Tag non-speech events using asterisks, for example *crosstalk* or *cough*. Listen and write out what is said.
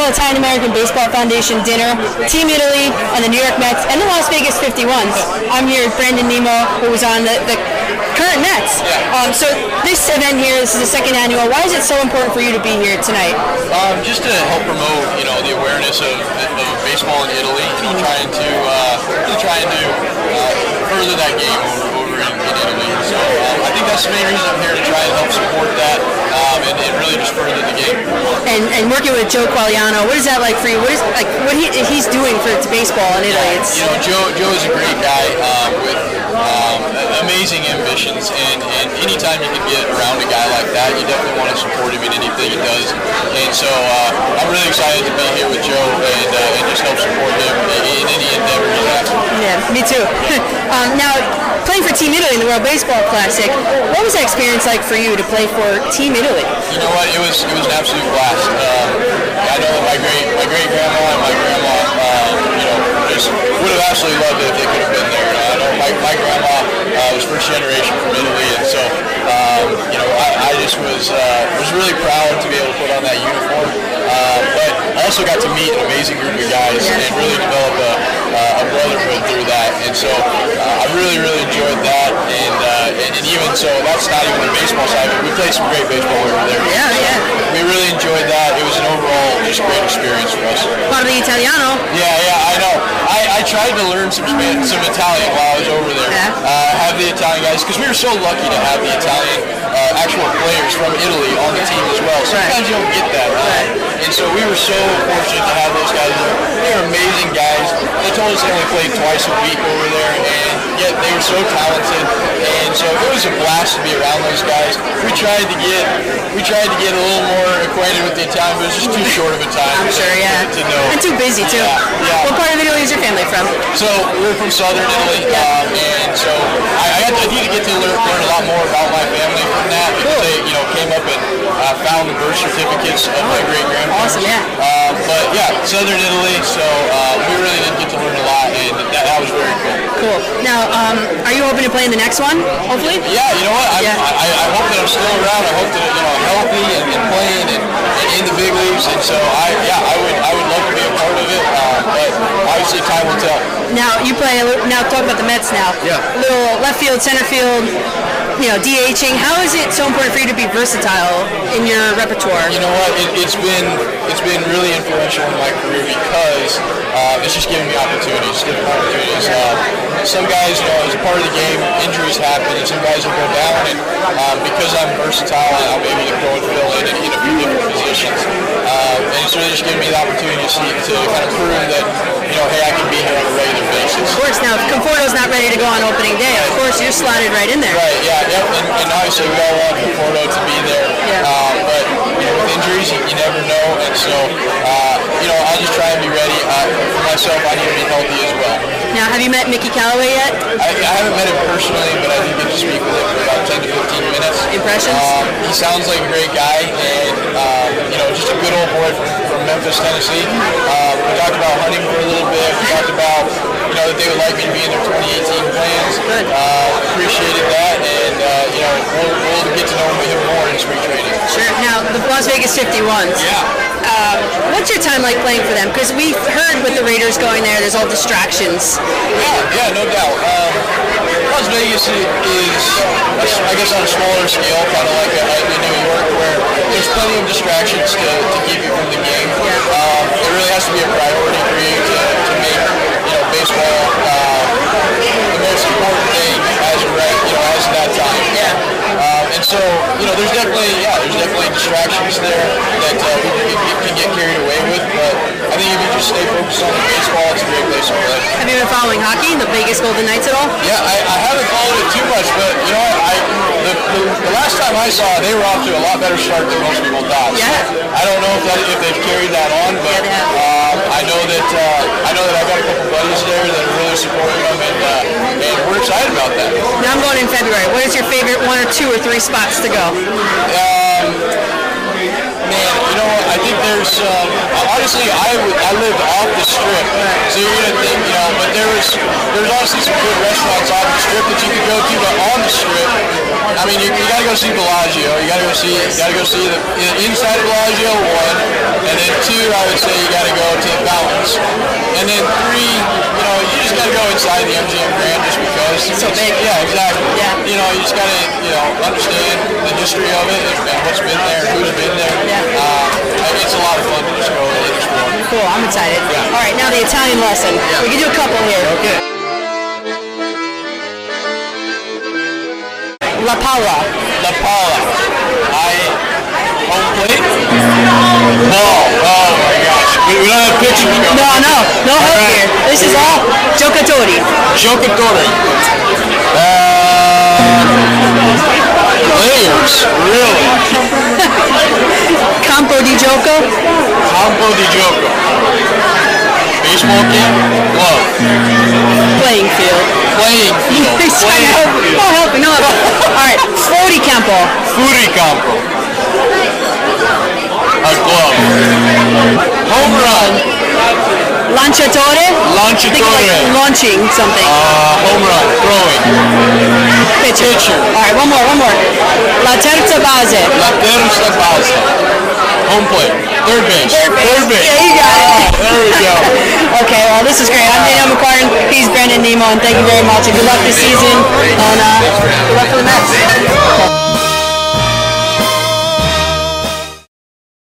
annual Italian American Baseball Foundation dinner, Team Italy, and the New York Mets, and the Las Vegas 51s. I'm here with Brandon Nimmo, who was on the, the current Mets. Um, so this event here, this is the second annual. Why is it so important for you to be here tonight? Um, just to help promote, you know, the awareness of, of baseball in Italy. You know, trying to uh, really trying to uh, further that game over, over in, in Italy. So um, I think that's the main reason I'm here to try and help support that um, and, and really just further the game. And, and working with Joe Quagliano, what is that like for you? What is like what he, he's doing for baseball in Italy? It's, You know, Joe Joe is a great guy um, with um, amazing ambitions, and, and anytime you can get around a guy like that, you definitely want to support him in anything he does. And so uh, I'm really excited to be here with Joe and, uh, and just help support him in, in any endeavor he has. Me too. *laughs* um, now, playing for Team Italy in the World Baseball Classic, what was that experience like for you to play for Team Italy? You know what? It was it was an absolute blast. Um, I know that my great my great grandma and my grandma, just would have absolutely loved it if they could have been there. And I know my, my grandma uh, was first generation from Italy, and so um, you know I, I just was uh, was really proud to be able to put on that uniform. Uh, but also got to meet an amazing group of guys and really develop a, uh, a brotherhood through that. And so uh, I really really enjoyed that. And, uh, and and even so, that's not even the baseball side. But we played some great baseball over there. Yeah, So yeah. We really enjoyed that. It was an overall just great experience for us. Parli Italiano. Yeah, yeah, I know. I, I tried to learn some Span- some Italian while I was over there. Yeah. Uh, have the Italian guys because we were so lucky to have the Italian uh, actual players from Italy on the team as well. Sometimes you don't get that. Uh, and so we were so fortunate to have those guys. They're amazing guys. They told us they only played twice a week over there, and yet they were so talented. And so it was a blast to be around those guys. We tried to get we tried to get a little more acquainted with the Italian, but it was just too short of a time. I'm to- sure, yeah. To know. And too busy too. Yeah, yeah. What part of Italy is your family from? So we're from southern Italy, um, and so I, I, had I to get to learn a lot more about my family from that because Cool. they, you know, came up and uh, found the birth certificates of my great grandparents. Awesome, yeah. Um, but yeah, southern Italy. So uh, we really did get to learn a lot, and that, that was very cool. Cool. Now, um, are you hoping to play in the next one? Hopefully. Yeah, you know what? I, Yeah. I, I hope that I'm still around. I hope that you know I'm healthy and, and playing and, and in the big leagues. And so I, yeah, I would, I would love to be a part of it. Uh, but obviously, time will tell. Now you play. Now talk about the Mets now. Yeah. Little left field, center field. You know, DHing. How is it so important for you to be versatile in your repertoire? You know what? It, it's been it's been really influential in my career because uh, it's just given me opportunities, different opportunities. Uh, some guys, you know, as a part of the game, injuries happen, and some guys will go down. And um, because I'm versatile, I'm able to go and fill in in a few different positions. It's really just given me the opportunity to, see, to kind of prove that, you know, hey, I can be here on a regular basis. Of course. Now, if Conforto's not ready to go on opening day, of course you're slotted right in there. Right, yeah, yep, and, and obviously we all want Conforto to be there, Yeah. um, but you know, with injuries, you, you never know, and so uh, you know, I'll just try and be ready. Uh, for myself, I need to be healthy as well. Now, have you met Mickey Callaway yet? I, I haven't met him personally, but I did get to speak with him for about 10 to 15 minutes. Impressions? Um, he sounds like a great guy, and um, you know, just a good old boy from, from Memphis, Tennessee. Um, we talked about hunting for a little bit. We talked about you know that they would like me to be in their 2018 plans. Uh, appreciated that, and uh, you know, we'll, we'll get to know him more in spring training. Sure. Now, the Las Vegas 51s. Yeah. Um, what's your time like playing for them? Because we've heard with the Raiders going there, there's all distractions. Yeah, yeah, no doubt. Um, Las Vegas is, I guess, on a smaller scale, kind of like a, in New York, where there's plenty of distractions to, to keep you from the game. Um, it really has to be a priority for you to, to make, you know, baseball uh, the most important thing as of right, you know, as of that time. Yeah. Um, and so, you know, there's definitely, yeah, there's definitely distractions there that uh, we can, we can get carried away with. But I think if you just stay focused on the baseball, it's a great place to play. Have you been following hockey, the Vegas Golden Knights at all? Yeah, I, I haven't followed it too much, but you know what? I the, the, the last time I saw it, they were off to a lot better start than most people thought. So Yeah. I don't know if that if they've carried that on, but Yeah, um, I know that uh, I know that I've got a couple buddies there that are really supporting them, and uh, and we're excited about that. Now I'm going in February. What is your favorite one or two or three spots to go? Um, Man, you know? I think there's um, honestly, I I lived off the strip, so you're gonna think, you know, but there was there's honestly some good restaurants off the strip that you could go to, but on the strip, I mean, you, you gotta go see Bellagio. You gotta go see you gotta go see the inside Bellagio one, and then two, I would say you gotta go to the fountains, and then three, you know, you just gotta go inside the MGM Grand just because it's so big. Yeah, exactly. Yeah. You know, you just gotta you know understand the history of it and what's been there, who's been there. Yeah. Uh, it's a lot of fun to just go and explore. Cool, I'm excited. Yeah. All right, now the Italian lesson. Yeah. We can do a couple here. Okay. La Paula. La Paula. I home plate. Ball. Oh my gosh. We, don't have pictures going. No, no, no right. here. This is all giocatori. Giocatori. Uh, players. Really. *laughs* Campo di gioco. Campo di gioco. Baseball cap. Glove. Playing field. Playing *laughs* field. He's trying to Playing help. field. No help me, no help. All right, Fori Campo. Furi campo. A glove. Home run. Lanciatore. Of like Lanciatore. launching something. Uh, home run. Throwing. Pitcher. pitcher. All right, one more, one more. La terza base. La terza base. Home plate. Third base. Third base. Yeah, you got it. There we go. *laughs* Okay, well, this is great. I'm Danielle McCartan. He's Brandon Nimmo, and thank you very much. And good luck this season. And uh, good luck for the Mets.